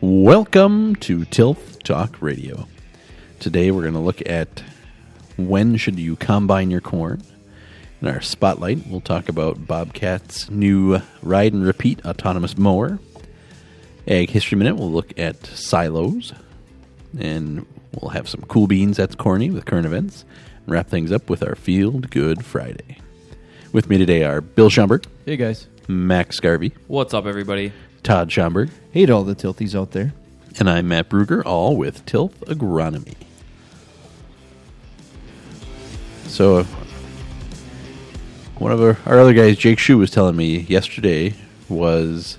Welcome to Tilth Talk Radio. Today we're going to look at when should you combine your corn. In our spotlight, we'll talk about Bobcat's new ride and repeat autonomous mower. Ag History Minute, we'll look at silos. And we'll have some cool beans that's corny with current events. And wrap things up with our Field Good Friday. With me today are Bill Schomburg, Hey guys. Max Garvey, What's up, everybody? Todd Schomburg, Hey to all the tilties out there. and I'm Matt Bruger, all with Tilth Agronomy. So, uh, one of our, our other guys, Jake Shu, was telling me yesterday was,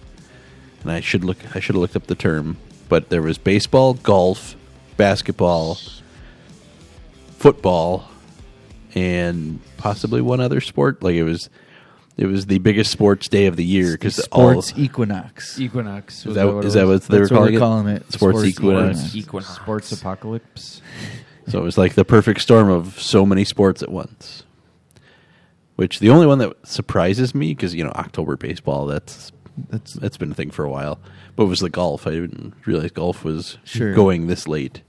and I should look, I should have looked up the term, but there was baseball, golf, basketball, football, and possibly one other sport. Like it was, it was the biggest sports day of the year because all Sports Equinox. Equinox. is that, is that what they were That's what calling it? it. Sports, Sports equinox. Equinox. Equinox. Sports Apocalypse. So it was like the perfect storm of so many sports at once. Which the only one that surprises me because you know October baseball that's That's that's been a thing for a while, but it was the golf. I didn't realize golf was Sure. going this late.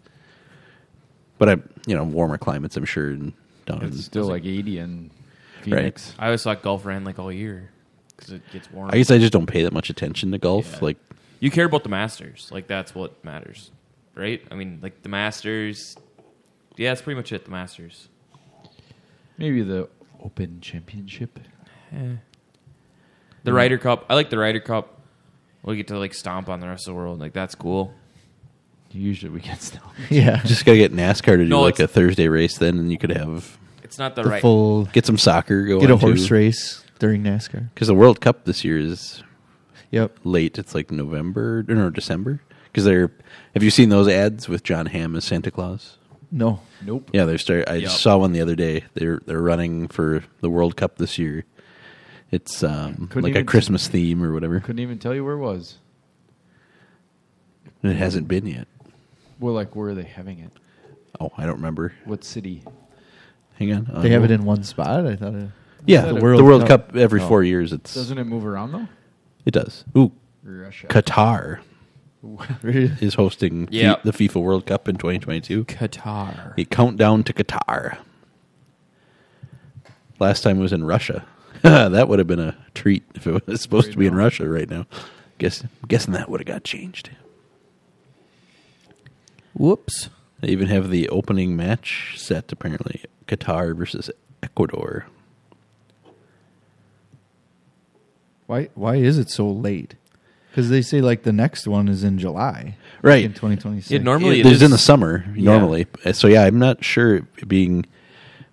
But I, you know, warmer climates. I'm sure and down in, It's still like 80 in Phoenix. I always thought golf ran like all year because it gets warm. I guess I just don't pay that much attention to golf. Yeah. Like you care about the Masters. Like that's what matters, right? I mean, like the Masters. Yeah, that's pretty much it. The Masters. Maybe the Open Championship. Eh. The Ryder Cup. I like the Ryder Cup. We get to like stomp on the rest of the world. Like that's cool. Usually we get stuff. yeah. just gotta get NASCAR to do No, like a it's- Thursday race, then and you could have It's not the, the right. full get some soccer going. get a horse race during NASCAR. because the World Cup this year is Yep. late. It's like November or no December because they're. Have you seen those ads with Jon Hamm as Santa Claus? No. Nope. Yeah, they're start. I Yep. just saw one the other day. They're they're running for the World Cup this year. It's um, Couldn't like a even- Christmas theme or whatever. Couldn't even tell you where it was. It hasn't been yet. Well, like where are they having it? Oh, I don't remember. What city? Hang on. They have it Um, in one spot. I thought it Yeah, the the World World, Cup. Cup. every Oh. four years. It's Doesn't it move around though? it does. Ooh, Russia. Qatar is hosting Yep. the FIFA World Cup in 2022. Qatar. A countdown to Qatar. Last time it was in Russia. that would have been a treat if it was supposed to be in Russia right now. Guess guessing that would have got changed. Whoops. They even have the opening match set apparently. Qatar versus Ecuador. Why why is it so late? Because they say like the next one is in July. Right. In twenty twenty six. Yeah, normally- It it is in the summer normally. So yeah, I'm not sure it being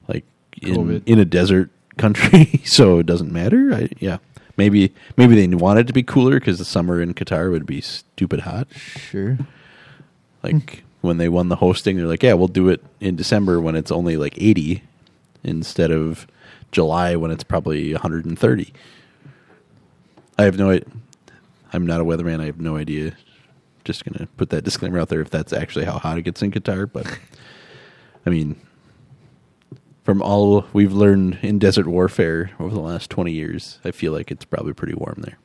like in COVID. in a desert country, so it doesn't matter. I, yeah, maybe maybe they want it to be cooler because the summer in Qatar would be stupid hot. Sure. Like when they won the hosting, they're like, yeah, we'll do it in December when it's only like 80 instead of July when it's probably 130. I have no i- I'm not a weatherman. I have no idea. Just going to put that disclaimer out there if that's actually how hot it gets in Qatar, but I mean from all we've learned in desert warfare over the last 20 years, I feel like it's probably pretty warm there.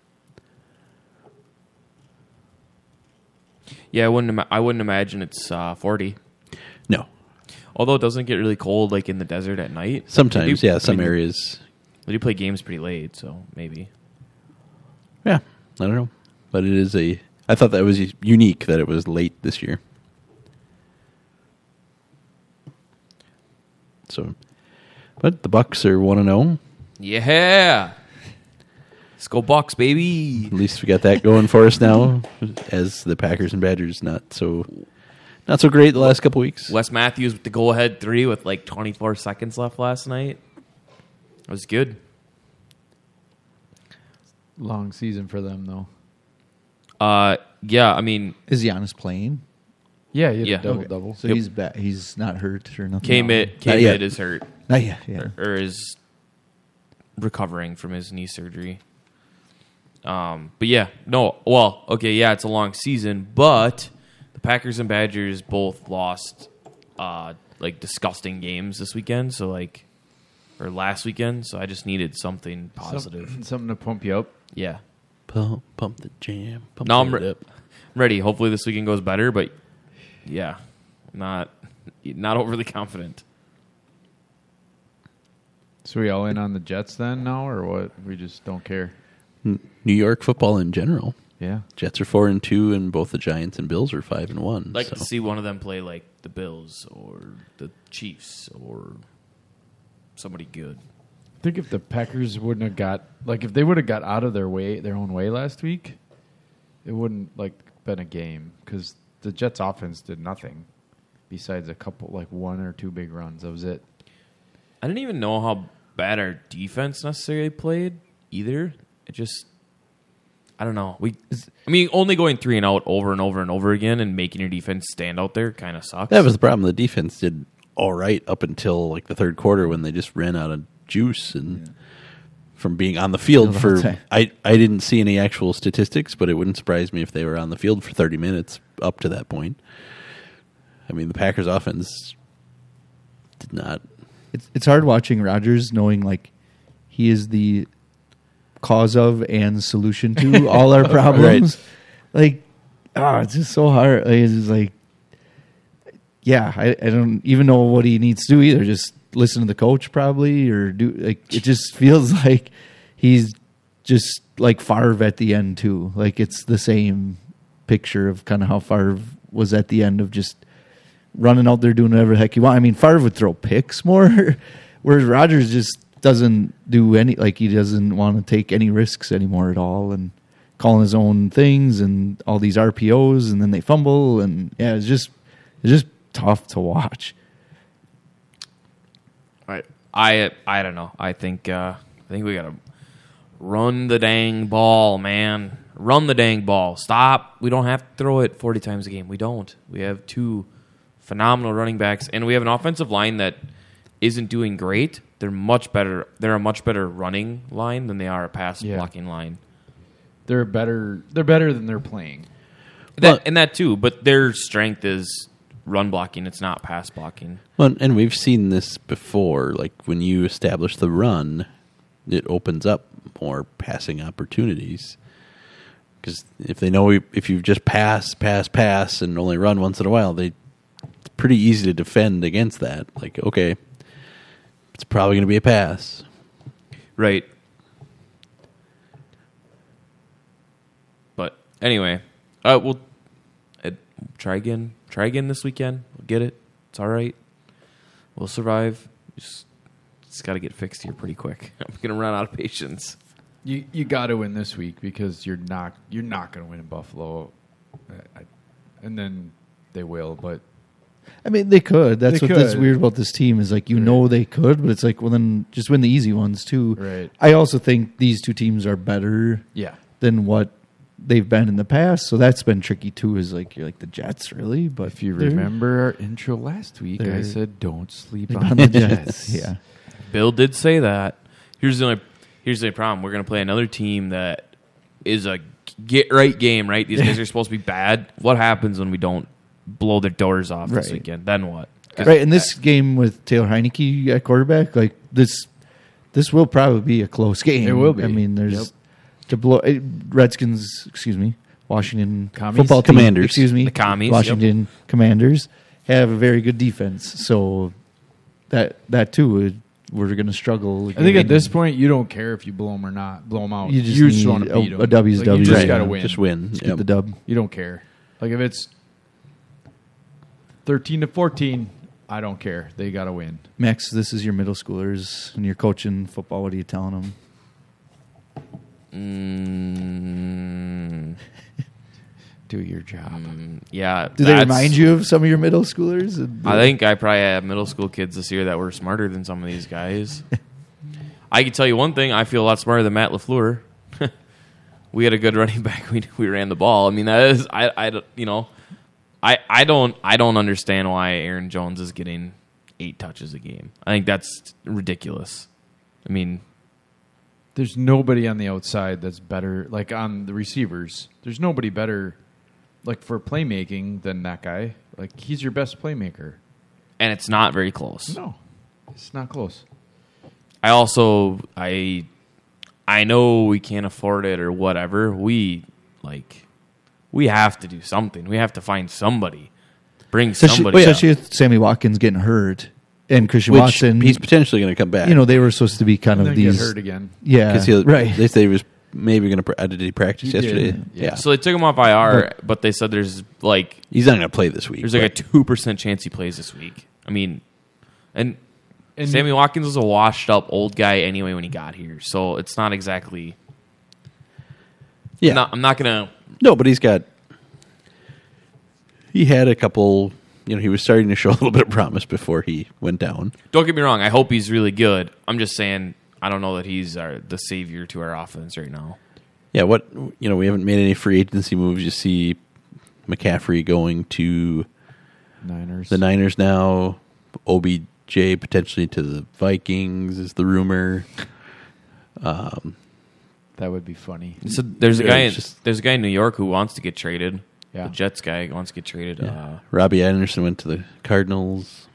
Yeah, I wouldn't. Ima- I wouldn't imagine it's uh, forty. No. Although it doesn't get really cold, like in the desert at night. Sometimes, They do- yeah, I some mean, areas They do play games pretty late, so maybe. Yeah, I don't know, but it is a. I thought that was unique that it was late this year. So, but the Bucks are one and zero. Yeah. Let's go Bucks, baby. At least we got that going for us now. As the Packers and Badgers not so, not so great the last couple weeks. Wes Matthews with the go ahead three with like 24 seconds left last night. It was good. Long season for them though. Uh, yeah, I mean, Is Giannis playing? Yeah, he had Yeah. a double Okay. double. So Yep. he's back. He's not hurt or nothing. K Mid Not K yet. Mid is hurt Not yet. Yeah. or is recovering from his knee surgery. Um, but yeah, no, well, okay, yeah, it's a long season, but the Packers and Badgers both lost uh like disgusting games this weekend, so like or last weekend, so I just needed something Some- positive. something to pump you up. Yeah, Pump, pump the jam. Pump No, I'm it re- up. I'm ready. Hopefully this weekend goes better, but yeah, not not overly confident. So we all in on the Jets then now, or what? We just don't care. N- New York football in general. Yeah. Jets are four and two, and both the Giants and Bills are five and one. I'd like so. to see one of them play like the Bills or the Chiefs or somebody good. I think if the Packers wouldn't have got like if they would have got out of their way their own way last week, it wouldn't like been a game because the Jets offense did nothing besides a couple like one or two big runs. That was it. I didn't even know how bad our defense necessarily played either. It just, I don't know. We, I mean, only going three and out over and over and over again and making your defense stand out there kind of sucks. That was the problem. The defense did all right up until like the third quarter when they just ran out of juice and from being on the field Yeah, for that's right. I I didn't see any actual statistics, but it wouldn't surprise me if they were on the field for 30 minutes up to that point. I mean, the Packers offense did not It's it's hard watching Rodgers knowing like he is the cause of and solution to all our problems. Like, ah, it's just so hard. Like, It's just like, yeah, I, I don't even know what he needs to do either. Just listen to the coach probably, or do like it just feels like he's just like Favre at the end too. Like it's the same picture of kind of how Favre was at the end of just running out there doing whatever the heck you want. I mean, Favre would throw picks more, whereas Rodgers just doesn't do any like he doesn't want to take any risks anymore at all, and calling his own things and all these RPOs, and then they fumble, and yeah, it's just it's just tough to watch. I, I, I don't know. I think, uh, I think we gotta run the dang ball, man. Run the dang ball. Stop. We don't have to throw it forty times a game. We don't. We have two phenomenal running backs, and we have an offensive line that isn't doing great. They're much better. They're a much better running line than they are a pass Yeah. blocking line. They're better. They're better than they're playing. That, Well- and that too, but their strength is run blocking. It's not pass blocking. Well, and we've seen this before. Like when you establish the run, it opens up more passing opportunities. Because if they know if you just pass, pass, pass, and only run once in a while, they it's pretty easy to defend against that. Like, okay, it's probably going to be a pass. Right. But anyway, uh, we'll uh, try again. Try again this weekend. We'll get it. It's all right. We'll survive. Just, just got to get fixed here pretty quick. I'm gonna run out of patience. You you got to win this week because you're not you're not going to win in Buffalo, I, I, and then they will. But I mean, they could. That's They what that's weird about this team is like you know they could, but it's like well then just win the easy ones too. Right. I also think these two teams are better yeah, than what they've been in the past, so that's been tricky too. Is like you're like the Jets really, but if you remember our intro last week, I said don't sleep on, on the the Jets. Jets. yeah. Bill did say that. Here's the only here's the problem. We're gonna play another team that is a get right game. Right? These guys are supposed to be bad. What happens when we don't blow their doors off this Right. weekend? Then what? 'Cause Right, in this game with Taylor Heinicke at quarterback, like this, this will probably be a close game. It will be. I mean, there's Yep. to blow eh, Redskins. Excuse me, Washington Commies? football team, Commanders. Excuse me, The Commies, Washington Commanders have a very good defense. So that that too, would, we're going to struggle. I think at this point you don't care if you blow them or not. Blow them out. You You just just, want to a- beat them. a W's Like, W. You just Right. got to win. Just win. get Yep. the dub. You don't care. Like if it's thirteen to fourteen, I don't care. They got to win. Max, this is your middle schoolers, and you're coaching football. What are you telling them? Mm, Do your job. mm, yeah. Do they remind you of some of your middle schoolers? I think I probably have middle school kids this year that were smarter than some of these guys. I can tell you one thing: I feel a lot smarter than Matt Lafleur. we had a good running back. We we ran the ball. I mean, that is I I you know, I I don't I don't understand why Aaron Jones is getting eight touches a game. I think that's ridiculous. I mean, There's nobody on the outside that's better. Like on the receivers, there's nobody better. Like for playmaking than that guy. Like he's your best playmaker. and it's not very close. No, it's not close. I also I I know we can't afford it or whatever. We like we have to do something. We have to find somebody. Bring Especially, somebody. especially with Sammy Watkins getting hurt and Christian Which Watson. he's potentially going to come back. you know, they were supposed to be kind And of then get these. hurt again. Yeah, because he right. They say he was maybe going to. Uh, did he practice He yesterday? yeah. Yeah. so they took him off IR, but they said there's like he's not going to play this week. there's like a two percent chance he plays this week. I mean, and, And Sammy Watkins was a washed up old guy anyway when he got here, so it's not exactly. yeah. I'm not, I'm not gonna. No, but he's got. He had a couple. You know, he was starting to show a little bit of promise before he went down. Don't get me wrong. I hope he's really good. I'm just saying. I don't know that he's our, the savior to our offense right now. Yeah, what you know, we haven't made any free agency moves. You see McCaffrey going to Niners. the Niners now. OBJ potentially to the Vikings is the rumor. Um, That would be funny. So there's a guy. it's just- there's a guy in New York who wants to get traded. Yeah. The Jets guy wants to get traded. Yeah, uh, Robbie Anderson went to the Cardinals.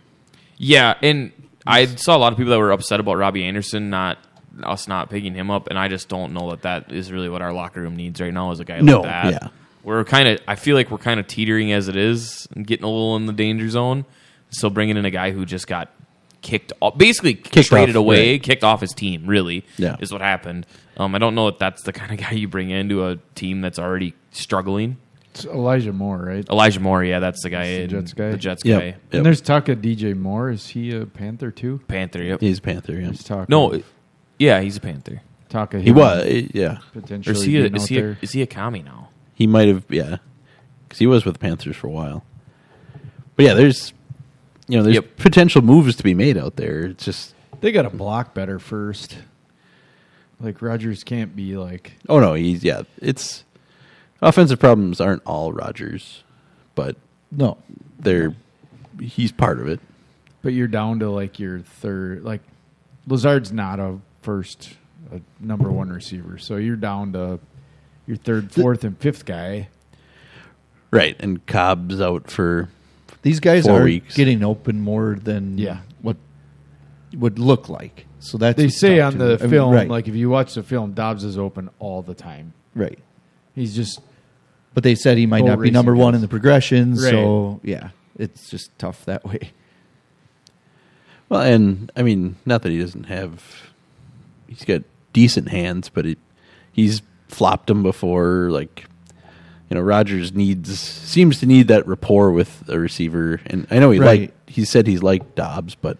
yeah and I saw a lot of people that were upset about Robbie Anderson not us not picking him up, and I just don't know that that is really what our locker room needs right now. Is a guy No, like that. yeah. We're kind of. I feel like we're kind of teetering as it is and getting a little in the danger zone. So bringing in a guy who just got kicked off, basically Kicked traded off, away, right. kicked off his team. Really, Yeah. is what happened. Um, I don't know if that's the kind of guy you bring into a team that's already struggling. It's Elijah Moore, right? Elijah Moore, yeah, that's the guy. That's the Jets guy? The Jets Yep. guy. Yep. And there's talk of DJ Moore. Is he a Panther too? Panther. Yep. He's a Panther. Yeah. There's talk. No, yeah, he's a Panther. talk of He was. eh, Yeah. Or potentially. is he? A, is he? A, there. is he a commie now? He might have. Yeah. Because he was with the Panthers for a while. But yeah, there's. You know, there's Yep. potential moves to be made out there. It's just. They got to block better first. Like Rodgers can't be like Oh no, he's yeah. It's offensive problems aren't all Rodgers, but no, they're he's part of it. But you're down to like your third. Like Lazard's not a first, a number one receiver. So you're down to your third, fourth, and fifth guy. Right, and Cobb's out for these guys Four are weeks. getting open more than Yeah. what would look like. So that's They what's say tough on to- the I mean, film, right, like if you watch the film, Doubs is open all the time. right. He's just But they said he might Full not be racing number one guys. in the progressions. Right. So yeah, it's just tough that way. well, and I mean, not that he doesn't have. He's got decent hands, but it, he's flopped them before. Like, you know, Rodgers needs seems to need that rapport with a receiver, and I know he Right. like he said he's like Doubs, but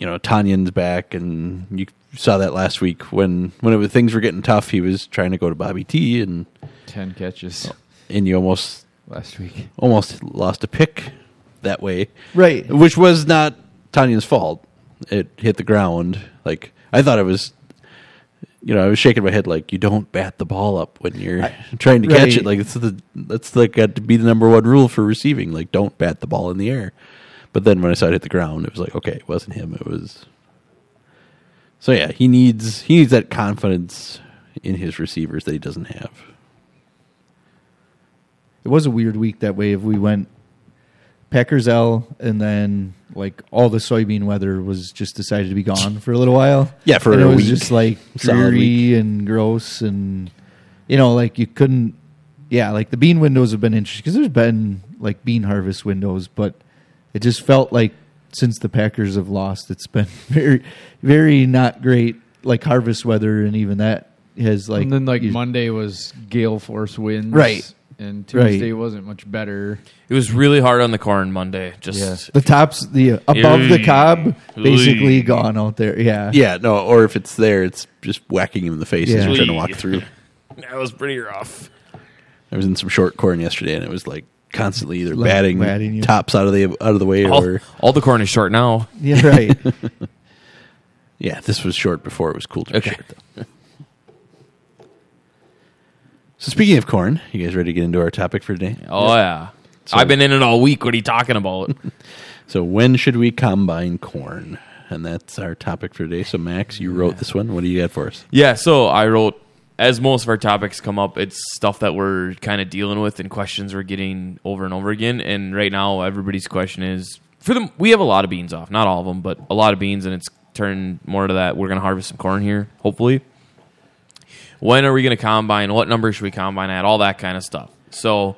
you know, Tonyan's back, and you saw that last week when when it was, things were getting tough. He was trying to go to Bobby T, and ten catches and you almost last week. almost lost a pick that way. Right. Which was not Tonyan's fault. It hit the ground. Like I thought it was you know, I was shaking my head like you don't bat the ball up when you're trying to catch it. Like it's the that's like got to be the number one rule for receiving. Like don't bat the ball in the air. But then when I saw it hit the ground, it was like, okay, it wasn't him, it was So yeah, he needs he needs that confidence in his receivers that he doesn't have. It was a weird week that way. If we went Packers L, and then like all the soybean weather was just decided to be gone for a little while. Yeah, for and a it was week. just like Solid dreary and gross, and you know, like you couldn't. Yeah, like the bean windows have been interesting because there's been like bean harvest windows, but it just felt like since the Packers have lost, it's been very, very not great. Like harvest weather, and even that has like and then like Monday was gale force winds, Right. And Right. Tuesday wasn't much better. It was really hard on the corn Monday. Just Yeah. the tops, the above the cob, basically Eey. gone out there. Yeah, Yeah, no, or if it's there, it's just whacking him in the face as Yeah. you're trying to walk through. that was pretty rough. I was in some short corn yesterday, and it was like constantly either Like batting, batting you. tops out of the out of the way, All, or all the corn is short now. yeah, right. yeah, this was short before it was cool to be Okay. short. Though. So speaking of corn, you guys ready to get into our topic for today? Oh yeah. So- I've been in it all week. What are you talking about? So when should we combine corn? And that's our topic for today. So Max, you wrote this one. What do you got for us? yeah, so I wrote as most of our topics come up, it's stuff that we're kind of dealing with and questions we're getting over and over again. And right now, everybody's question is for them. We have a lot of beans off, not all of them, but a lot of beans, and it's turned more to that. We're going to harvest some corn here, hopefully. When are we going to combine? What number should we combine at? All that kind of stuff. So,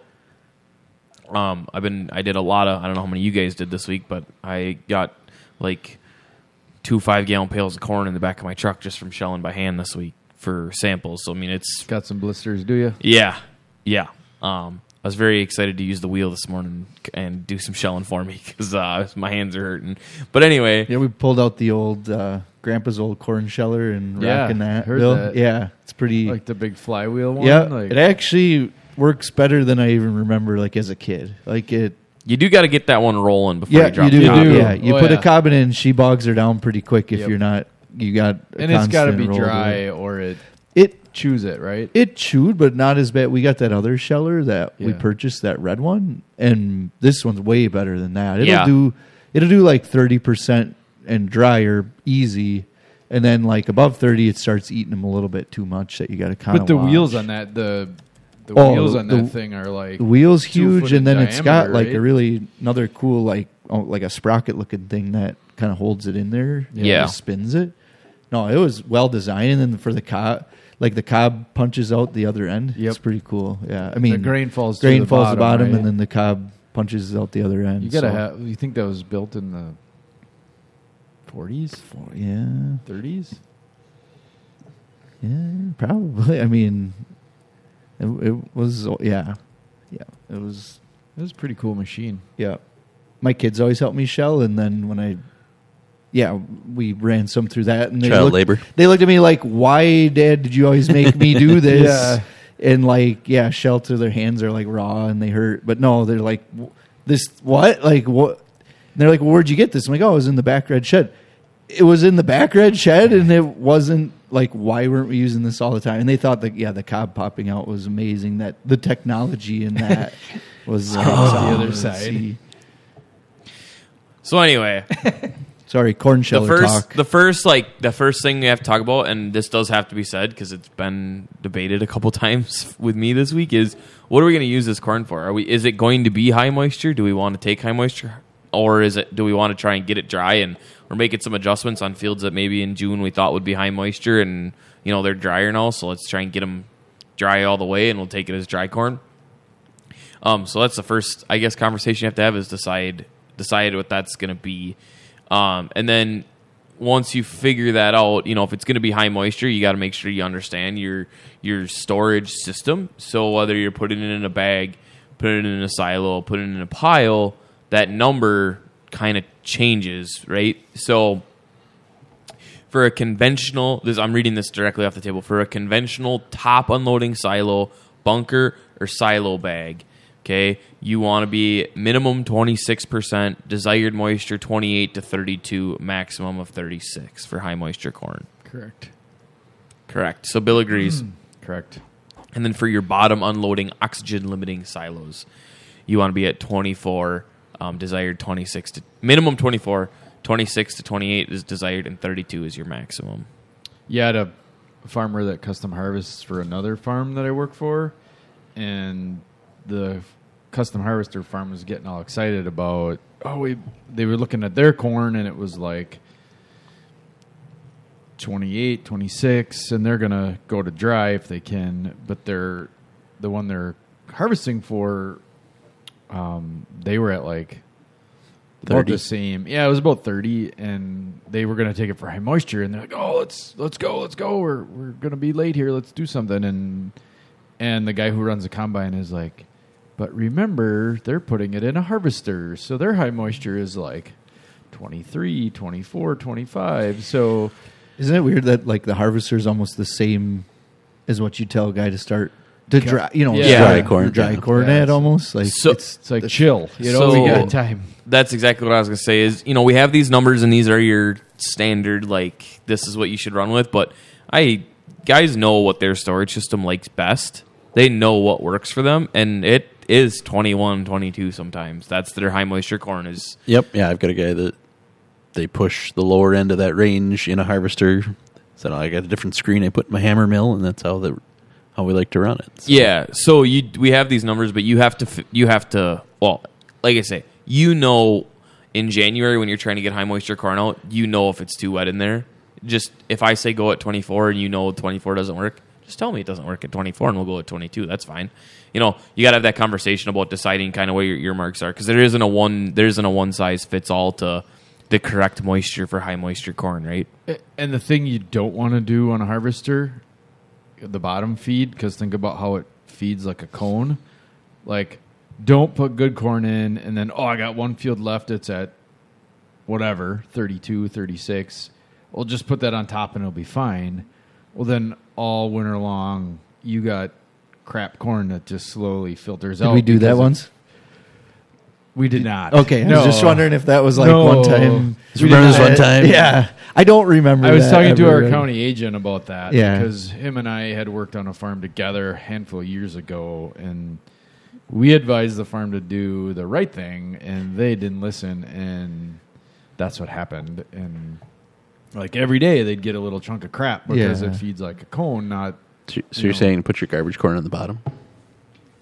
um, I've been I did a lot of I don't know how many you guys did this week, but I got like two five gallon pails of corn in the back of my truck just from shelling by hand this week for samples. So I mean, it's Got some blisters, do you? yeah, yeah. Um, I was very excited to use the wheel this morning and do some shelling for me because uh, my hands are hurting. But anyway, Yeah, we pulled out the old uh, grandpa's old corn sheller and Yeah, rocking that. heard Bill. that. Yeah, it's pretty. Like the big flywheel one. yeah, like, it actually works better than I even remember. Like as a kid, like it. you do got to get that one rolling before Yeah, you drop you do. the You do. Yeah, you Oh, put yeah. a cobbin in, she bogs her down pretty quick. If Yep. you're not, you got. a and it's got to be dry it. or it It chews it, right? it chewed, but not as bad. We got that other sheller that we purchased, that red one, and this one's way better than that. It'll Yeah. do it'll do like thirty percent and drier easy, and then like above thirty, it starts eating them a little bit too much. That you got to kind of. But the wheels on that, the the Oh, wheels on the- that thing are like the wheels huge, and then it's got like right? a really another cool like oh, like a sprocket looking thing that kind of holds it in there. Yeah. just spins it. No, it was well designed, and then for the cob, like the cob punches out the other end. Yep. It's pretty cool. Yeah, I mean the grain falls. to grain the falls bottom, the bottom, right? and then the cob punches out the other end. you gotta so- have. You think that was built in the forties, yeah, thirties? yeah, probably. I mean, it, it was yeah, yeah, it was It was a pretty cool machine. yeah. My kids always help me shell, and then when I, yeah, we ran some through that, and they Child looked, labor. They looked at me like, "Why, Dad, did you always make me do this?" Yeah. And like, yeah, shelter. their hands are like raw and they hurt, but no, they're like, "This what? Like what?" And they're like, well, "Where'd you get this?" I'm like, "Oh, it was in the back red shed." It was in the back red shed, and it wasn't like, "Why weren't we using this all the time?" And they thought that yeah, the cob popping out was amazing. That the technology in that was uh, the other side. So anyway, Sorry, corn the first talk. the first like the first thing we have to talk about, and this does have to be said because it's been debated a couple times with me this week is what are we going to use this corn for? Are we is it going to be high moisture? Do we want to take high moisture, or is it do we want to try and get it dry and we're making some adjustments on fields that maybe in June we thought would be high moisture and you know they're drier now, so let's try and get them dry all the way and we'll take it as dry corn. Um, so that's the first, I guess, conversation you have to have is decide decide what that's going to be, um, and then once you figure that out, you know if it's going to be high moisture, you got to make sure you understand your your storage system. So whether you're putting it in a bag, putting it in a silo, putting it in a pile, that number kind of changes, right? So for a conventional this I'm reading this directly off the table for a conventional top unloading silo bunker or silo bag okay you want to be minimum 26% desired moisture 28 to 32 maximum of 36 for high moisture corn. Correct. correct. So bill agrees. Correct. and then for your bottom unloading oxygen limiting silos you want to be at 24 um, desired 26 to minimum 24 26 to 28 is desired and 32 is your maximum. Yeah, a farmer that custom harvests for another farm that I work for, and the custom harvester farm was getting all excited about. Oh, we they were looking at their corn, and it was like 28, 26, and they're gonna go to dry if they can. But they're the one they're harvesting for. Um, they were at like about 30? the same. Yeah, it was about thirty, and they were to take it for high moisture, and they're like, "Oh, let's let's go, let's go. We're we're to be late here. Let's do something." And and the guy who runs the combine is like, "But remember, they're putting it in a Harvestore, so their high moisture is like 23, 24, 25. So Isn't it weird that like the Harvestore is almost the same as what you tell a guy to start to dry, you know, Yeah. dry, Dry corn, dry yeah. corn Yeah, almost like So- it's it's like chill, you know. So- we got time. that's exactly what I was going to say is, you know, we have these numbers and these are your standard, like, this is what you should run with. But I, guys know what their storage system likes best. They know what works for them. And it is 21, 22 sometimes. That's their high moisture corn is. Yep. Yeah, I've got a guy that they push the lower end of that range in a Harvestore. So I got a different screen I put in my hammer mill, and that's how the how we like to run it. So, Yeah. So you, we have these numbers, but you have to, you have to, well, like I say, you know in January when you're trying to get high moisture corn out, you know if it's too wet in there. Just if I say go at 24 and you know 24 doesn't work, just tell me it doesn't work at 24 and we'll go at 22. That's fine. You know, you got to have that conversation about deciding kind of where your earmarks are because there isn't a one there isn't a one size fits all to the correct moisture for high moisture corn, right? And the thing you don't want to do on a Harvestore, the bottom feed, because think about how it feeds like a cone. Like, don't put good corn in and then, oh, I got one field left. It's at whatever, 32, 36. We'll just put that on top and it'll be fine. Well, then all winter long, you got crap corn that just slowly filters Did out. we do that because of- once? We did not. Okay, I was just wondering if that was like No. one time. You remember this one time? Yeah, I don't remember. I was that talking to ever. our county agent about that Yeah. because him and I had worked on a farm together a handful of years ago, and we advised the farm to do the right thing, and they didn't listen, and that's what happened. And like every day, they'd get a little chunk of crap because Yeah. it feeds like a cone, not So, so you're No. saying put your garbage corn on the bottom?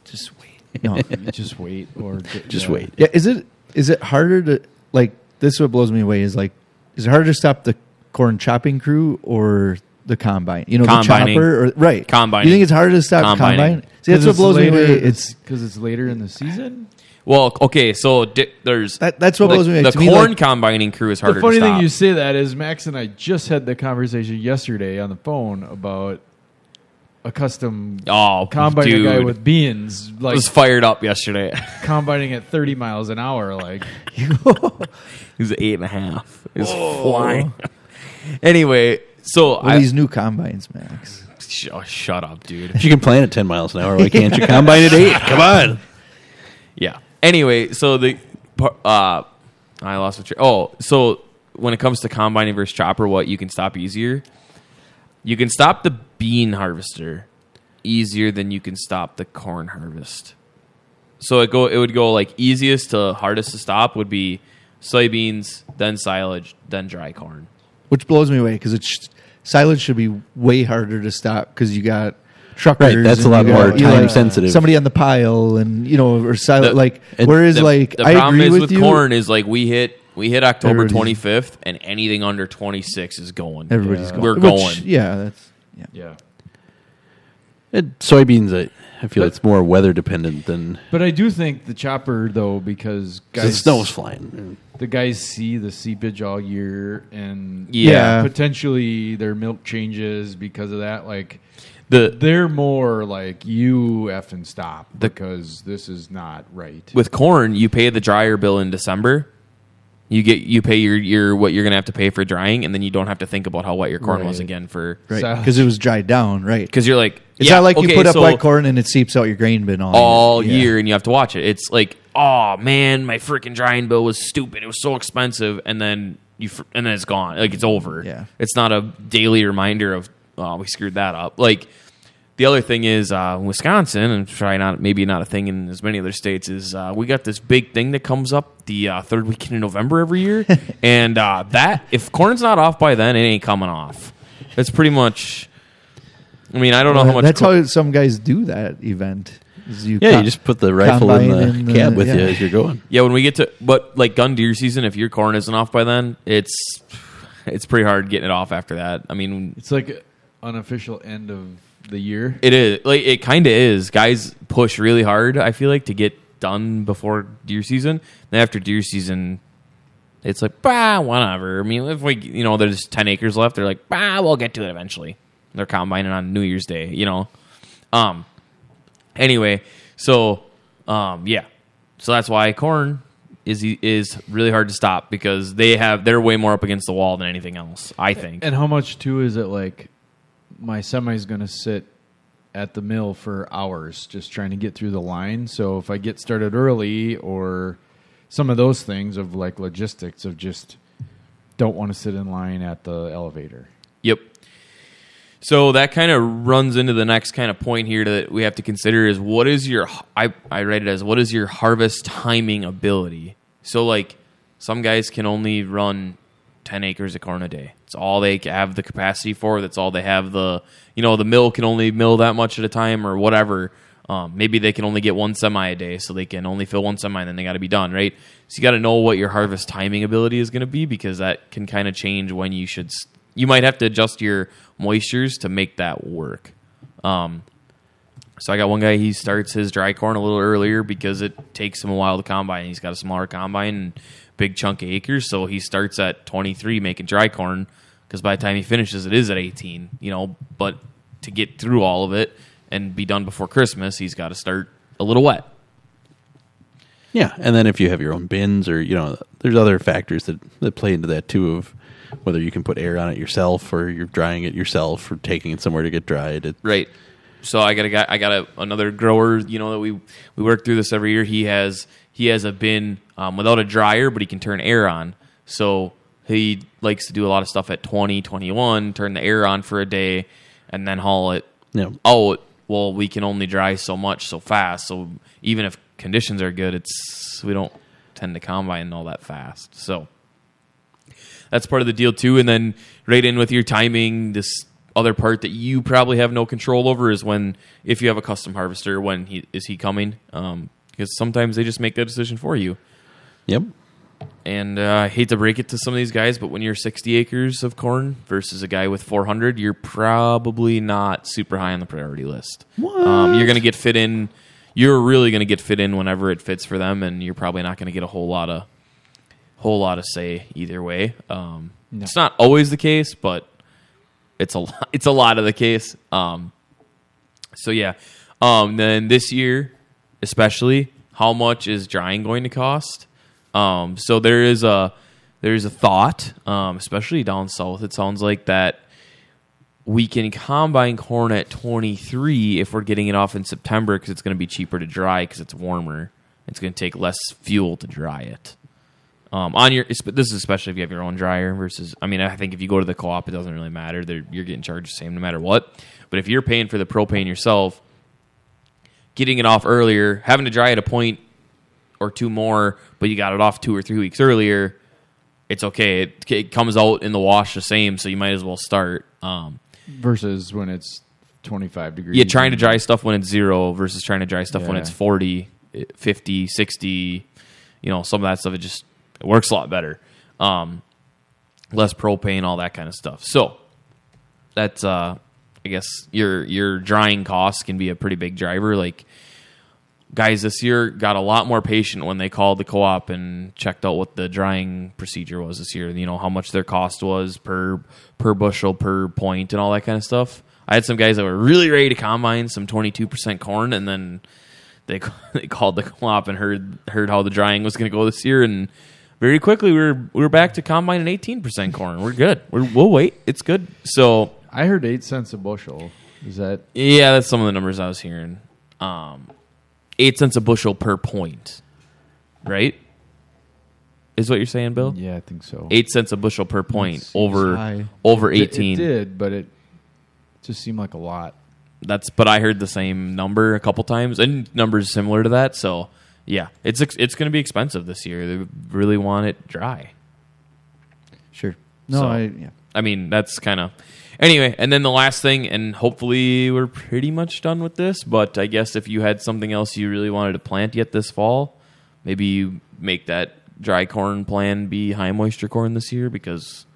Just wait. No. just wait or get- Just yeah. wait. yeah, is it is it harder to like? This is what blows me away is like, is it harder to stop the corn chopping crew or the combine? You know, Combining. the chopper or right? Combining. You think it's harder to stop Combining. combine? See, that's 'Cause what blows it's me away. It's because it's later in the season. Well, okay, so di- there's that, that's what the, blows me away. the To me, corn like, combining crew is harder the funny to stop. thing you say that is Max and I just had the conversation yesterday on the phone about a custom oh, combining dude, guy with beans, I like was fired up yesterday. combining at 30 miles an hour. Like, He was eight and a half. He's was flying. anyway, so well, I these new combines, Max. sh- oh, shut up, dude. If you can plan at 10 miles an hour, why can't you combine at 8? Come on. Yeah. Anyway, so the par- uh, I lost what. Oh, so when it comes to combining versus chopper, what you can stop easier? You can stop the bean harvester easier than you can stop the corn harvest. So it go it would go like easiest to hardest to stop would be soybeans, then silage, then dry corn. which blows me away because it's silage should be way harder to stop because you got truckers. Right, that's a lot you got, more you know, time sensitive. Somebody on the pile, and you know, or silage. Like, it- whereas the, like the I problem agree is with, with you. corn is like we hit we hit October twenty fifth, and anything under twenty six is going. Everybody's Yeah. going. We're Which, going. Yeah, that's yeah. yeah. It, soybeans, I, I feel But- it's more weather dependent than But I do think the chopper, though, because 'cause the guys, snow's flying. the guys see the seepage all year, and Yeah. Yeah. potentially their milk changes because of that. Like, The they're more like you f and stop The- because this is not right. with corn, you pay the dryer bill in December. You get you pay your your what you're gonna have to pay for drying, and then you don't have to think about how wet your corn was Right. again for Right, Silage. because it was dried down. Right. because you're like It's yeah, not like okay, you put up so white corn and it seeps out your grain bin all, all year. Yeah. year and you have to watch it. It's like oh man, my freaking drying bill was stupid. It was so expensive, and then you fr- and then it's gone. Like it's over. Yeah. it's not a daily reminder of oh we screwed that up. Like the other thing is uh, Wisconsin, and try not maybe not a thing in as many other states is uh, we got this big thing that comes up the uh, third weekend in November every year, and uh, that if corn's not off by then, it ain't coming off. It's pretty much. I mean, I don't know how much. That's cor- how some guys do that event. you Yeah, com- you just put the rifle in the in the- cab with you as you're going. Yeah, when we get to but like gun deer season, if your corn isn't off by then, it's it's pretty hard getting it off after that. I mean, it's like unofficial end of the year. it is like it kind of is. Guys push really hard. I feel like to get done before deer season. Then after deer season, it's like bah, whatever. I mean, if we you know there's ten acres left, they're like bah, we'll get to it eventually. They're combining on New Year's Day, you know. Um. Anyway, so um, yeah, so that's why corn is is really hard to stop because they have they're way more up against the wall than anything else. I think. And how much too is it like my semi's going to sit at the mill for hours just trying to get through the line. So if I get started early or some of those things of like logistics of just don't want to sit in line at the elevator. Yep. So that kind of runs into the next kind of point here that we have to consider is what is your I I read it as what is your harvest timing ability. So like some guys can only run 10 acres of corn a day. All they have the capacity for. That's all they have the you know the mill can only mill that much at a time or whatever. Um, maybe they can only get one semi a day, so they can only fill one semi, and then they got to be done, right? So you got to know what your harvest timing ability is going to be because that can kind of change when you should. you might have to adjust your moistures to make that work. Um, so I got one guy. He starts his dry corn a little earlier because it takes him a while to combine. He's got a smaller combine and big chunk of acres, so he starts at 23 making dry corn because by the time he finishes, it is at 18. You know, but to get through all of it and be done before Christmas, he's got to start a little wet. Yeah, and then if you have your own bins, or you know, there's other factors that that play into that too of whether you can put air on it yourself, or you're drying it yourself, or taking it somewhere to get dried. It, Right. So I got a guy. I got a, another grower. You know that we we work through this every year. He has he has a bin um, without a dryer, but he can turn air on. So he likes to do a lot of stuff at 20, 21, turn the air on for a day, and then haul it Yeah. out. Well, we can only dry so much so fast. So even if conditions are good, it's we don't tend to combine all that fast. So that's part of the deal too. And then right in with your timing, this other part that you probably have no control over is when if you have a custom harvester, when he is he coming? Um, because sometimes they just make that decision for you. Yep. And uh, I hate to break it to some of these guys, but when you're 60 acres of corn versus a guy with 400, you're probably not super high on the priority list. Um, you're going to get fit in. You're really going to get fit in whenever it fits for them, and you're probably not going to get a whole lot of whole lot of say either way. Um, No. It's not always the case, but it's a lot, it's a lot of the case. Um, so yeah, um, then this year, especially, how much is drying going to cost? Um, so there is a there's a thought, um, especially down south. It sounds like that we can combine corn at 23 if we're getting it off in September because it's going to be cheaper to dry because it's warmer. It's going to take less fuel to dry it. Um, on your this is especially if you have your own dryer versus I mean I think if you go to the co-op it doesn't really matter They're, you're getting charged the same no matter what but if you're paying for the propane yourself getting it off earlier having to dry at a point or two more but you got it off two or three weeks earlier it's okay. It, it comes out in the wash the same so you might as well start um, versus when it's 25 degrees. yeah trying to dry stuff when it's zero versus trying to dry stuff when it's 40 eh, 50 60 you know some of that stuff it just it works a lot better. Um, less propane all that kind of stuff. So that's uh i guess your your drying costs can be a pretty big driver. Like guys this year got a lot more patient when they called the co-op and checked out what the drying procedure was this year. You know how much their cost was per per bushel per point and all that kind of stuff. I had some guys that were really ready to combine some 22% corn and then they they called the co-op and heard heard how the drying was going to go this year and very quickly we were we were back to combine and 18% corn. We're good. We're, we'll wait. It's good. So I heard eight cents a bushel. Is that yeah, that's some of the numbers I was hearing. Um, eight cents a bushel per point, right? Is what you're saying, Bill? yeah? I think so. Eight cents a bushel per point over high. over It- eighteen. It, did, but it just seemed like a lot. That's but I heard the same number a couple times and numbers similar to that. So yeah, it's it's going to be expensive this year. They really want it dry. Sure. No, So- I yeah. I mean, that's kind of anyway. And then the last thing, and hopefully we're pretty much done with this. But I guess if you had something else you really wanted to plant yet this fall, maybe you make that dry corn plan be high moisture corn this year because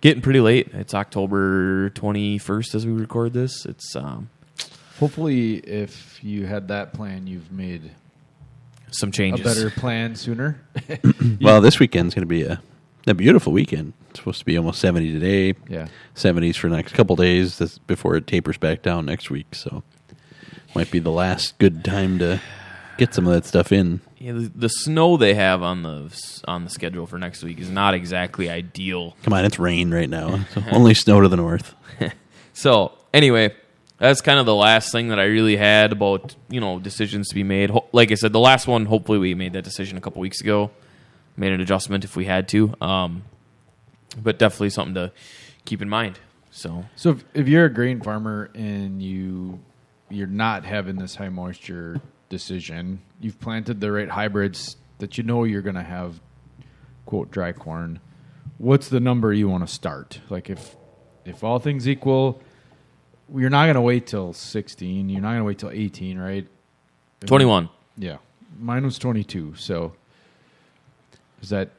getting pretty late. It's October twenty first as we record this. It's um, Hopefully, if you had that plan, you've made some a changes. better plan sooner. Well, this weekend's going to be a a beautiful weekend. It's supposed to be almost seventy today. yeah. 70s for the next couple days this, before it tapers back down next week. So might be the last good time to get some of that stuff in. Yeah, the, the snow they have on the on the schedule for next week is not exactly ideal. Come on, it's rain right now. So only snow to the north. So anyway, that's kind of the last thing that I really had about you know decisions to be made. Ho- Like I said, the last one. Hopefully, we made that decision a couple weeks ago. Made an adjustment if we had to, um, but definitely something to keep in mind. So So if, if you're a grain farmer and you you're not having this high moisture decision, you've planted the right hybrids that you know you're going to have quote dry corn. What's the number you want to start? Like if if all things equal, you're not going to wait till 16. You're not going to wait till 18, right? 21. Yeah, mine was 22. So is that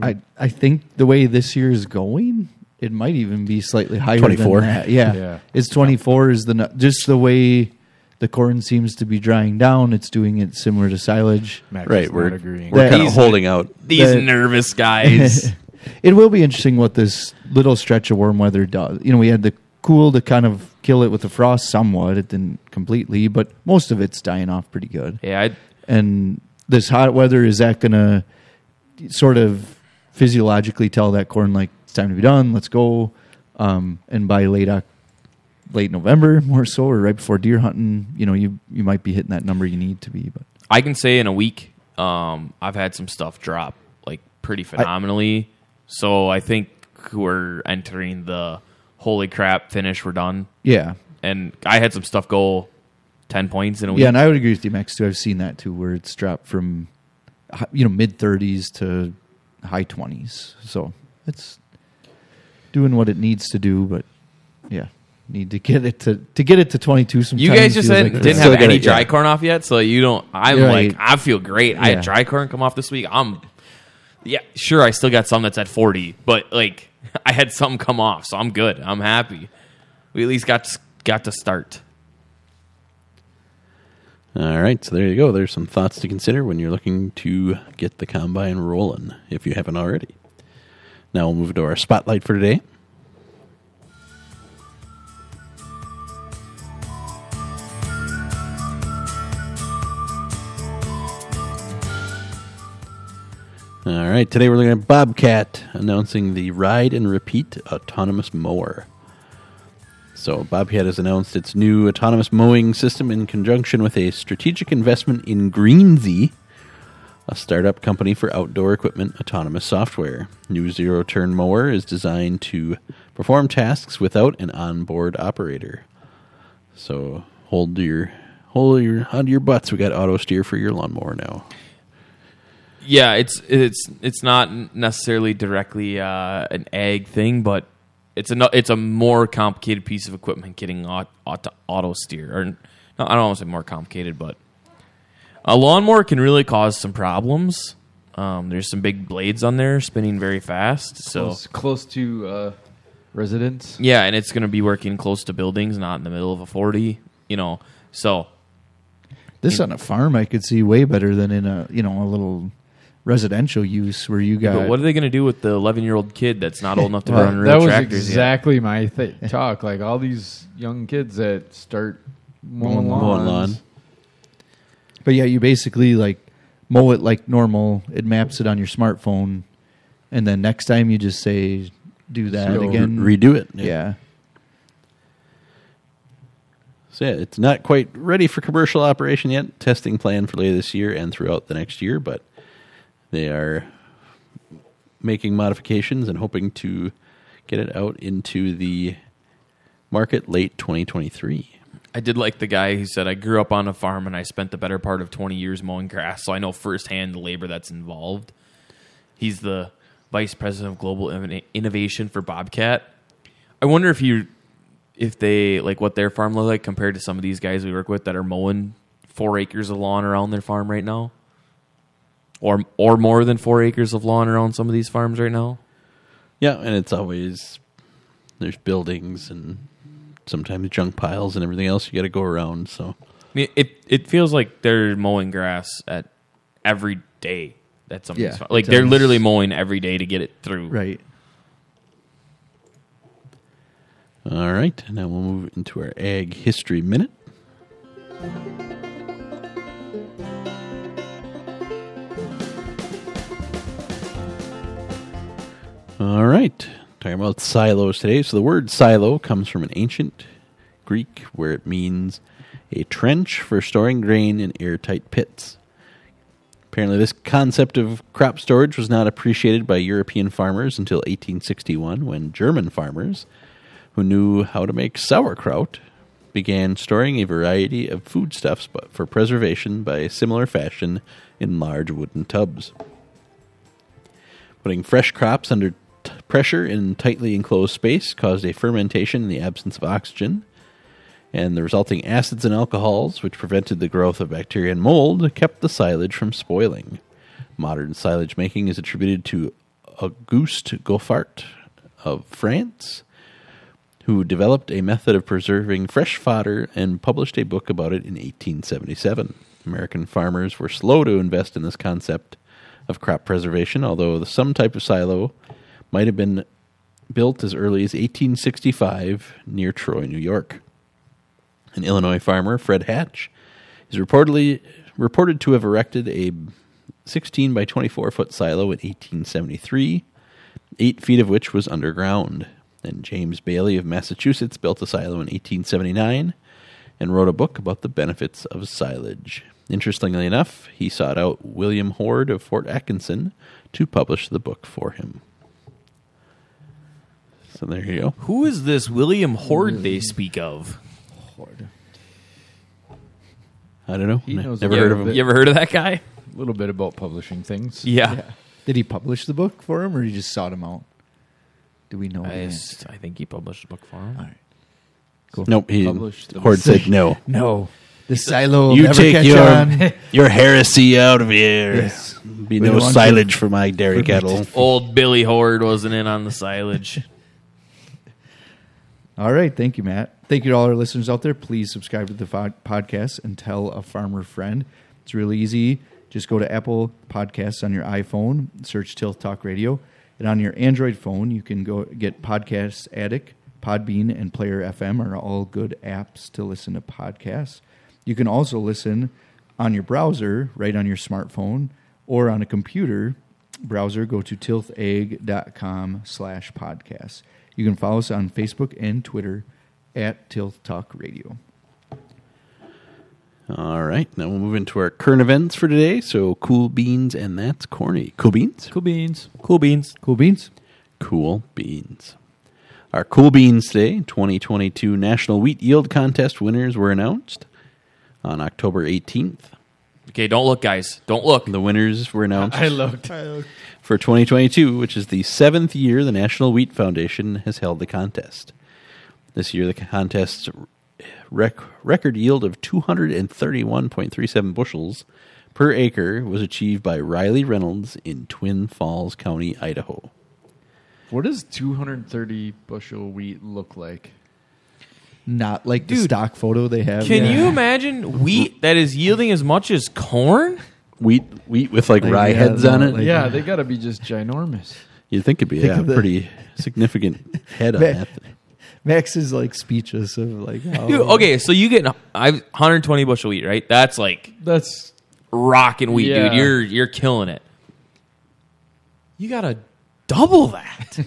I I think the way this year is going, it might even be slightly higher 24. Yeah. Yeah. It's 24 is the just the way the corn seems to be drying down, it's doing it similar to silage. Max Right, is we're- not agreeing? We're kind of holding out. These The- nervous guys. it will be interesting what this little stretch of warm weather does. You know, we had the cool to kind of kill it with the frost somewhat. It didn't completely, but most of it's dying off pretty good. yeah, I, And this hot weather is that going to sort of physiologically tell that corn like it's time to be done, let's go. Um, and by late Oc- late November, more so, or right before deer hunting, you know, you you might be hitting that number you need to be. But I can say in a week, um, I've had some stuff drop like pretty phenomenally. so I think we're entering the holy crap finish. We're done, yeah, and I had some stuff go ten points in a week. yeah, and I would agree with you, Max. Too. I've seen that too, where it's dropped from you know mid thirties to high twenties. So it's doing what it needs to do, but yeah, need to get it to to get it to twenty two. Sometimes you guys just said like didn't have any gotta- yeah. dry corn off yet, so you don't. I'm Right. like, I feel great. I had dry corn come off this week. I'm, yeah, sure. I still got some that's at 40, but like, I had some come off, so I'm good. I'm happy. We at least got got to start. All right, so there you go. There's some thoughts to consider when you're looking to get the combine rolling, if you haven't already. Now we'll move to our spotlight for today. All right, today we're looking at Bobcat announcing the Ride and Repeat autonomous mower. So, Bobcat has announced its new autonomous mowing system in conjunction with a strategic investment in Greenzie, a startup company for outdoor equipment autonomous software. New zero turn mower is designed to perform tasks without an onboard operator. So, hold your hold your onto your butts. We got auto steer for your lawnmower now. Yeah, it's it's it's not necessarily directly uh, an ag thing, but it's a it's a more complicated piece of equipment getting auto, auto, auto steer. Or no, I don't want to say more complicated, but a lawnmower can really cause some problems. Um, there's some big blades on there spinning very fast, so close, close to uh, residents. yeah, and it's going to be working close to buildings, not in the middle of a forty. You know, so This on a farm, I could see way better than in a you know a little residential use where you got. but what are they going to do with the 11 year old kid that's not old enough to Well, run real tractor? that was tractors yet? exactly my th- talk. Like all these young kids that start mowing Mowing lawns. lawn. but yeah, you basically like mow it like normal. It maps it on your smartphone, and then next time you just say do that So- again. Redo it. yeah. So yeah, it's not quite ready for commercial operation yet. Testing planned for later this year and throughout the next year, but they are making modifications and hoping to get it out into the market late 2023. I did like the guy who said, I grew up on a farm and I spent the better part of 20 years mowing grass, so I know firsthand the labor that's involved. He's the vice president of global innovation for Bobcat. I wonder if you, if they, like what their farm looks like compared to some of these guys we work with that are mowing four acres of lawn around their farm right now. Or, or more than four acres of lawn around some of these farms right now. Yeah, and it's always there's buildings and sometimes junk piles and everything else you got to go around. So I mean, it it feels like they're mowing grass at every day. That's something. Yeah, like they're literally mowing every day to get it through. Right. all right, now we'll move into our ag history minute. All right, talking about silos today. So the word silo comes from an ancient Greek where it means a trench for storing grain in airtight pits. Apparently, this concept of crop storage was not appreciated by European farmers until 1861 when German farmers, who knew how to make sauerkraut, began storing a variety of foodstuffs but for preservation by a similar fashion in large wooden tubs. Putting fresh crops under pressure in tightly enclosed space caused a fermentation in the absence of oxygen, And the resulting acids and alcohols, which prevented the growth of bacteria and mold, kept the silage from spoiling. Modern silage making is attributed to Auguste Goffart of France, who developed a method of preserving fresh fodder and published a book about it in 1877. American farmers were slow to invest in this concept of crop preservation, although some type of silo might have been built as early as 1865 near Troy, New York. An Illinois farmer, Fred Hatch, is reportedly reported to have erected a 16 by 24 foot silo in 1873, eight feet of which was underground. Then James Bailey of Massachusetts built a silo in 1879 and wrote a book about the benefits of silage. Interestingly enough, he sought out William Hoard of Fort Atkinson to publish the book for him. So there you go. Who is this William Hoard they speak of? Hoard. I don't know. He knows Never a heard little of bit. him. You ever heard of that guy? A little bit about publishing things. Yeah. Did he publish the book for him, or he just sought him out? Do we know? I, that? s- I think he published a book for him. All right. Cool. Nope. He, Published the Hoard said no. No, the silo will You never take catch your on. your heresy out of here. Yes. Be We no don't want silage for my dairy cattle. Old Billy Hoard wasn't in on the silage. All right. Thank you, Matt. Thank you to all our listeners out there. Please subscribe to the fo- podcast and tell a farmer friend. It's really easy. Just go to Apple Podcasts on your iPhone, search Tilth Talk Radio, and on your Android phone, you can go get Podcast Addict, Podbean, and Player FM are all good apps to listen to podcasts. You can also listen on your browser, right on your smartphone, or on a computer browser. Go to tilthag.com slash podcast. You can follow us on Facebook and Twitter at Tilth Talk Radio. All right. Now we'll move into our current events for today. So cool beans and that's corny. Cool beans? Cool beans. Cool beans. Cool beans? Cool beans. Our cool beans Day 2022 National Wheat Yield Contest winners were announced on October 18th. Okay, don't look, guys. Don't look. The winners were announced I looked. for 2022, which is the seventh year the National Wheat Foundation has held the contest. This year, the contest's rec- record yield of 231.37 bushels per acre was achieved by Riley Reynolds in Twin Falls County, Idaho. What does 230 bushel wheat look like? Not like the Dude, stock photo they have. Can Yeah. you imagine wheat that is yielding as much as corn? Wheat, wheat with like, Like, rye yeah, heads on it. like- yeah, they got to be just ginormous. You'd think it'd be Think yeah, of the- pretty significant head on Ma- that. Max is like speechless of like how Dude, okay, so you get I 120 bushel wheat, right? That's like That's rocking wheat, Yeah. dude. You're you're killing it. You gotta double that.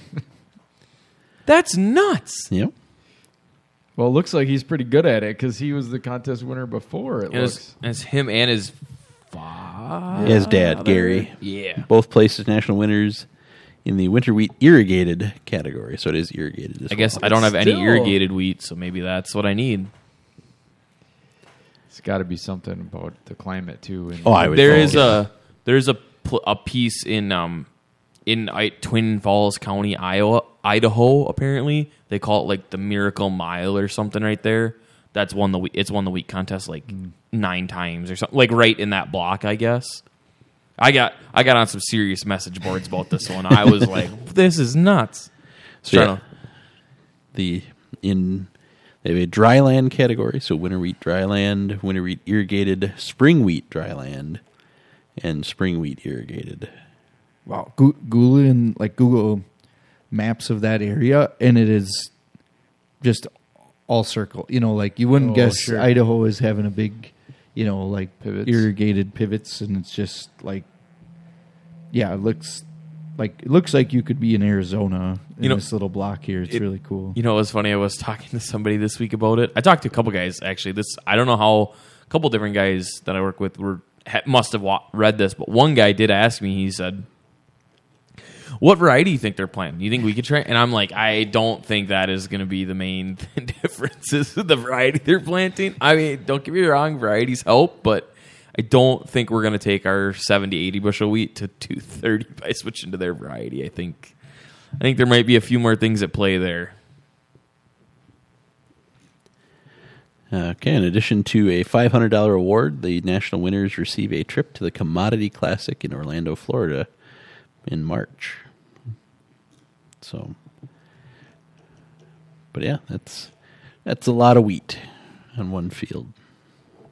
That's nuts. Yep. Well, it looks like he's pretty good at it because he was the contest winner before. It And looks. it's, it's him and his father. His dad, Gary. Yeah. Both placed as national winners in the winter wheat irrigated category. So it is irrigated as I guess. I don't have any irrigated wheat, so maybe that's what I need. It's got to be something about the climate too. And Oh, I would There think, a there's a pl- a piece in um in I- Twin Falls County, Iowa, Idaho. Apparently, they call it like the Miracle Mile or something right there. That's won the. It's won the wheat contest like hmm. nine times or something. Like right in that block, I guess. I got I got on some serious message boards about this one. I was like, "This is nuts." So, yeah, to- the in they have a dryland category, so winter wheat dryland, winter wheat irrigated, spring wheat dryland, and spring wheat irrigated. Wow, Google and like Google maps of that area, and it is just all circle. You know, like you wouldn't Oh, guess sure. Idaho is having a big, you know, like Pivots. irrigated pivots, and it's just like, yeah, it looks like it looks like you could be in Arizona in You know, this little block here. It's it- really cool. You know, it was funny. I was talking to somebody this week about it. I talked to a couple guys actually. This I don't know how a couple different guys that I work with were must have read this, but one guy did ask me. He said, "What variety do you think they're planting? Do you think we could try?" And I'm like, I don't think that is going to be the main difference. Is the variety they're planting? I mean, don't get me wrong, varieties help, but. I don't think we're going to take our 70, 80 bushel wheat to 230 by switching to their variety. I think I think there might be a few more things at play there. Okay, in addition to a $500 award, the national winners receive a trip to the Commodity Classic in Orlando, Florida in March. So, but yeah, that's that's a lot of wheat on one field.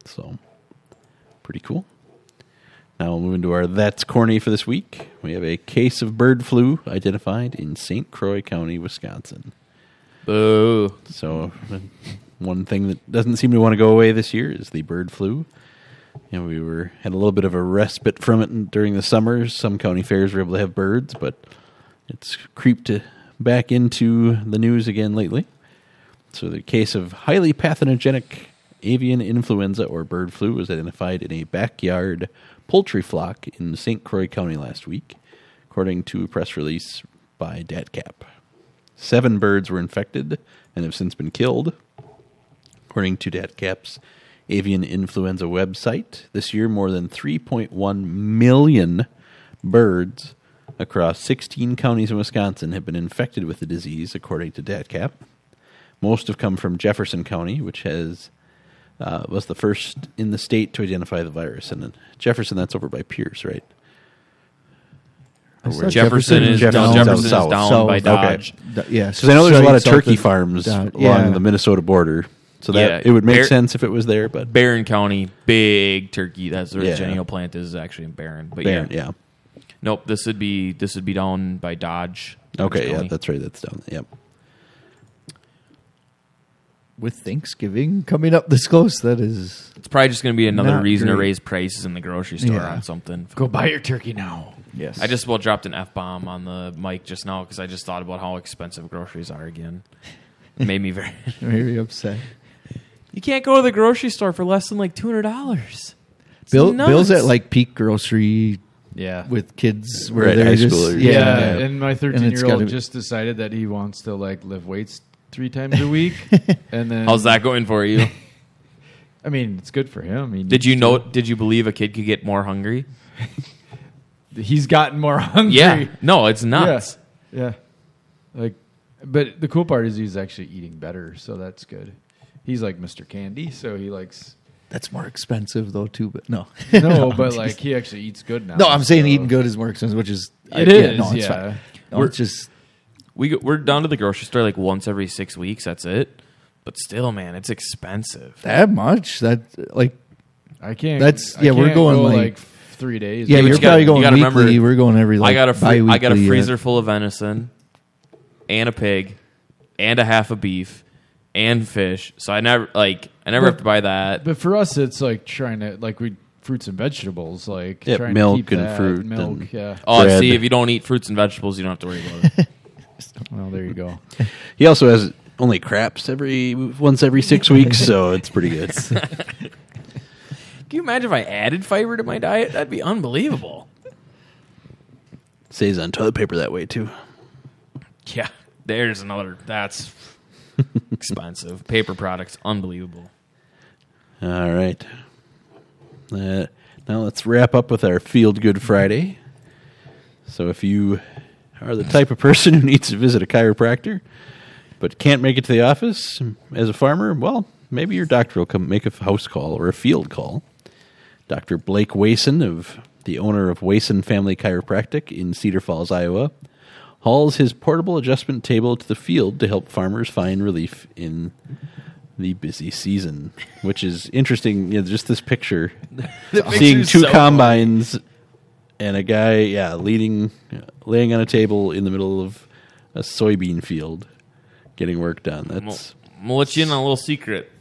So, pretty cool. Now we'll move into our That's Corny for this week. We have a case of bird flu identified in St. Croix County, Wisconsin. Boo. So, one thing that doesn't seem to want to go away this year is the bird flu. Know, we were had a little bit of a respite from it during the summers. Some county fairs were able to have birds, but it's creeped back into the news again lately. So, the case of highly pathogenic avian influenza or bird flu was identified in a backyard poultry flock in St. Croix County last week, according to a press release by DATCP. Seven birds were infected and have since been killed. According to DATCP's avian influenza website, this year more than 3.1 million birds across 16 counties in Wisconsin have been infected with the disease, according to DATCP. Most have come from Jefferson County, which has uh, was the first in the state to identify the virus. And in Jefferson, that's over by Pierce, right? I Or saw where- Jefferson is Jefferson down, down Jefferson is south. down South. by Dodge. D- yeah, Because I know there's a lot of turkey farms Dodge. along Yeah. the Minnesota border, so that Yeah, it would make Bear- sense if it was there. But Barron County, big turkey. That's where Yeah. the Jennie-O plant is actually in Barron. But Barron, yeah. Yeah. Nope, this would be this would be down by Dodge. Okay, yeah, County. that's right. That's down. Yep. with Thanksgiving coming up this close, that is It's probably just going to be another Not reason to great. raise prices in the grocery store Yeah. on something. Go buy your turkey now. yes. I just well dropped an f bomb on the mic just now because I just thought about how expensive groceries are again. It made me very. very upset. You can't go to the grocery store for less than like two hundred dollars. Bill, Bill's at like peak grocery Yeah. with kids where Right, they're high just schoolers. yeah, yeah. and my And 13 it's year old gotta- just decided that he wants to like lift weights three times a week, and then How's that going for you? I mean, it's good for him. He Did you needs know? Did you believe a kid could get more hungry? he's gotten more hungry? Yeah. No, it's nuts. Yeah, yeah. Like, but the cool part is he's actually eating better, so that's good. He's like Mr. Candy, so he likes. That's more expensive though too. But no, No, I'm but teasing. like he actually eats good now. no, I'm saying so- eating good is more expensive, which is It yeah, is, no, it's yeah. fine. No, We're- it's just We go, we're down to the grocery store like once every six weeks. That's it. But still, man, it's expensive. that much. That like I can't. That's- I yeah, we're going, go, like- three days. yeah, but you're you gotta- probably you going gotta weekly. remember, We're going every. Like, I got a fr- I got a bi-weekly, freezer full of venison, and a pig, and a half a beef, and fish. So I never like I never But- have to buy that. But for us, it's like trying to like we fruits and vegetables, like Yeah, trying milk to keep and that, fruit milk. and- yeah. Oh, bread. see, if you don't eat fruits and vegetables, you don't have to worry about it. Well, there you go. He also has only craps every once every six weeks, so it's pretty good. Can you imagine if I added fiber to my diet? That'd be unbelievable. Stays on toilet paper that way too. Yeah, there's another. That's expensive. Paper products, unbelievable. All right. Uh, now let's wrap up with our Field Good Friday. So if you are the type of person who needs to visit a chiropractor but can't make it to the office as a farmer, well, maybe your doctor will come make a house call or a field call. Dr. Blake Wason, of the owner of Wason Family Chiropractic in Cedar Falls, Iowa, hauls his portable adjustment table to the field to help farmers find relief in the busy season, which is interesting. You know, just this picture, seeing two so combines and a guy, yeah, leading, laying on a table in the middle of a soybean field, getting work done. That's I'm gonna let you in on a little secret.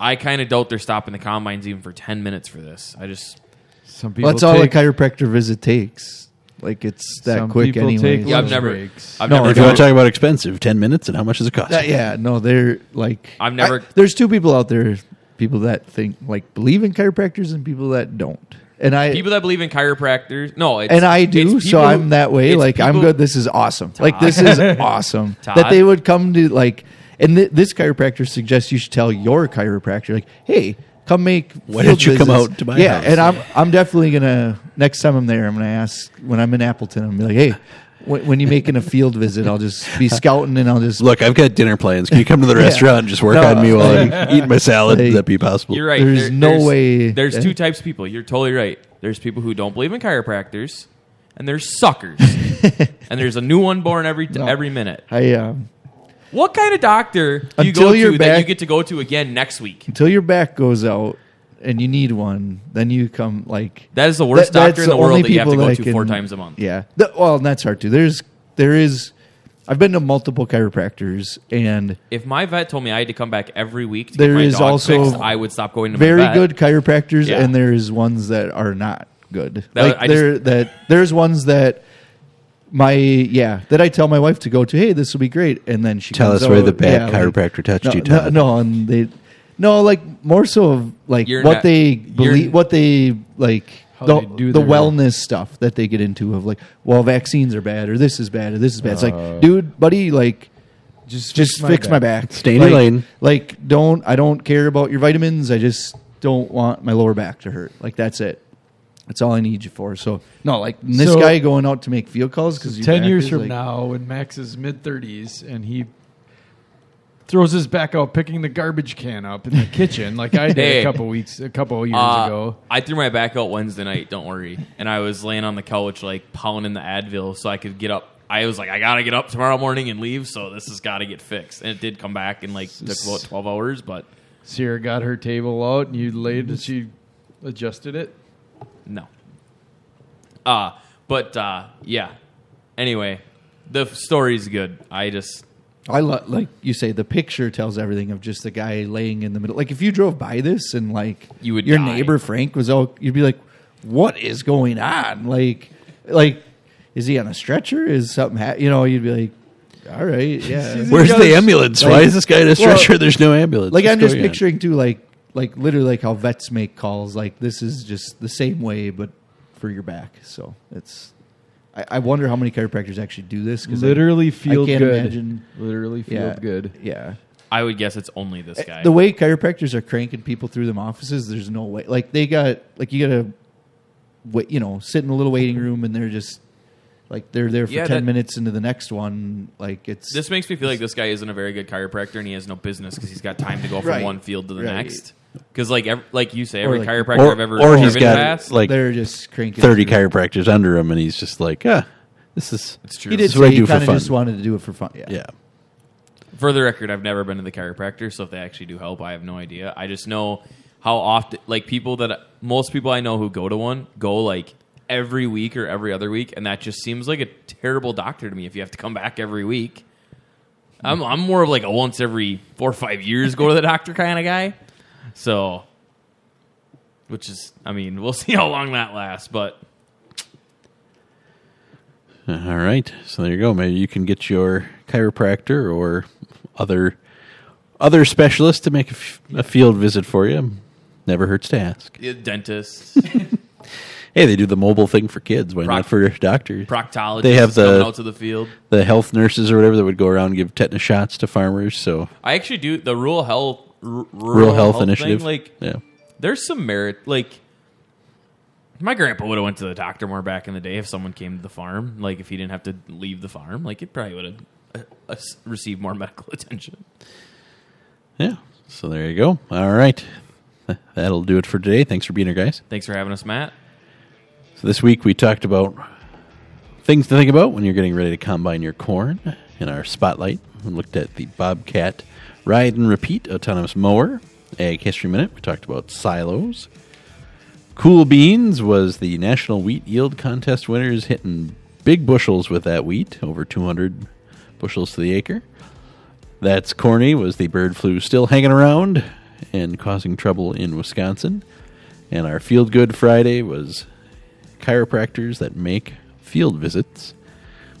I kind of doubt they're stopping the combines even for ten minutes for this. I just Some people. That's all a chiropractor visit takes. Like it's that some quick people anyway. take Yeah, I've lunch never- breaks. I've No, never if you want to talk about expensive, ten minutes and how much does it cost? yeah, no, they're like I've never- I- there's two people out there, people that think like believe in chiropractors and people that don't. And I people that believe in chiropractors. No, it's, and I do, it's so people I'm that way. it's Like I'm people- good. This is awesome. Like this is awesome Todd? that they would come to like. And th- this chiropractor suggests you should tell your chiropractor like, hey. Come make. Why field don't you come out to my Yeah, house? and I'm I'm definitely gonna next time I'm there. I'm gonna ask when I'm in Appleton. I'm gonna be like, hey, when, when you making a field visit, I'll just be scouting and I'll just Look, I've got dinner plans. Can you come to the Yeah. restaurant and just work No, on me while I'm eating my salad? like- Would that be possible? You're right. There's no way- There's yeah. two types of people. You're totally right. There's people who don't believe in chiropractors, and there's suckers. and there's a new one born every No. every minute. I um, What kind of doctor do you Until go to that you get to go to again next week? until your back goes out and you need one, then you come like That is the worst That- doctor that's in the only world that you have to people go to four can- times a month. Yeah. The- well, that's hard too. There's there is. I've been to multiple chiropractors, and If my vet told me I had to come back every week to There get my is dog also fixed, I would stop going to my very vet. good chiropractors, Yeah. and there's ones that are not good. That- like I there that there's ones that my yeah that I tell my wife to go to. Hey, this will be great, and then she Tell comes us where out- the bad yeah, like- chiropractor touched no, you, No, Todd. no, and they no like more so of like You're what not- they you're- believe, what they like. How The, they do the their- wellness stuff that they get into of like, well, vaccines are bad, or this is bad, or this is bad. It's Uh, like, dude, buddy, like, Just just fix my back. Stay in your like, lane. Like, don't I don't care about your vitamins. I just don't want my lower back to hurt. Like that's it. That's all I need you for. So no, like this So- guy going out to make field calls because Ten years from now, when Max is mid thirties and he throws his back out picking the garbage can up in the kitchen, like I did Hey. a couple weeks, a couple of years Uh, ago. I threw my back out Wednesday night. Don't worry. And I was laying on the couch, like pounding the Advil, so I could get up. I was like, I gotta get up tomorrow morning and leave. So this has got to get fixed. And it did come back in like took about twelve hours, but Sierra got her table out, and you laid, and she adjusted it. No. Uh but uh, yeah. Anyway, the story's good. I just I lo- like you say the picture tells everything of just the guy laying in the middle. Like if you drove by this and like You would your die. neighbor Frank was out, you'd be like, what is going on? Like, like is he on a stretcher? Is something ha-? you know? You'd be like, all right, yeah. Where's the ambulance? Why is this guy in a Well, stretcher? There's no ambulance. like What's I'm just going on? picturing too, like like literally like how vets make calls. Like this is just the same way, but for your back. So it's. I, I wonder how many chiropractors actually do this because Literally feel I can't good. imagine. Literally feel Yeah, good. Yeah. I would guess it's only this eh, guy. The way chiropractors are cranking people through them offices, there's no way. Like they got like you gotta wait, you know, sit in a little waiting room and they're just like they're there for Yeah, ten that- minutes into the next one. Like it's This makes me feel like this guy isn't a very good chiropractor, and he has no business because he's got time to go from Right. one field to the Right. next. Because like ev- like you say, every like- chiropractor or, I've ever or he's driven got past, like they're just cranking 30 through. chiropractors under him, and he's just like, ah, this is. it's true. He did This is what I say he do for kind of fun. just wanted to do it for fun. Yeah. Yeah. For the record, I've never been to the chiropractor, so if they actually do help, I have no idea. I just know how often, like people that most people I know who go to one go like every week or every other week, and that just seems like a terrible doctor to me. If you have to come back every week, I'm I'm more of like a once every four or five years go to the doctor kind of guy. So, which is, I mean, we'll see how long that lasts, but All right. So there you go. Maybe you can get your chiropractor or other other specialist to make a, f- a field visit for you. Never hurts to ask. uh, dentist, Hey, they do the mobile thing for kids. Why Proc- not for doctors? proctologist, They have the- out to the field. the health nurses or whatever that would go around and give tetanus shots to farmers. So I actually do the rural health rural, rural health, thing, initiative. like yeah. there's some merit like my grandpa would have went to the doctor more back in the day if someone came to the farm like if he didn't have to leave the farm like it probably would have uh, uh, received more medical attention Yeah. So there you go. All right. That'll do it for today. Thanks for being here, guys. thanks for having us matt So this week we talked about things to think about when you're getting ready to combine your corn. In our spotlight, we looked at the Bobcat Ride and Repeat autonomous mower. Ag History Minute, we talked about silos. Cool Beans was the National Wheat Yield Contest winners hitting big bushels with that wheat, over 200 bushels to the acre. That's Corny was the bird flu still hanging around and causing trouble in Wisconsin. And our Field Good Friday was chiropractors that make field visits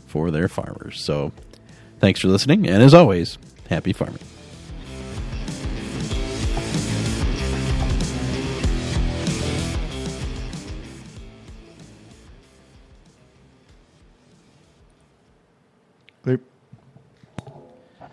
for their farmers. So thanks for listening, and as always, happy farming.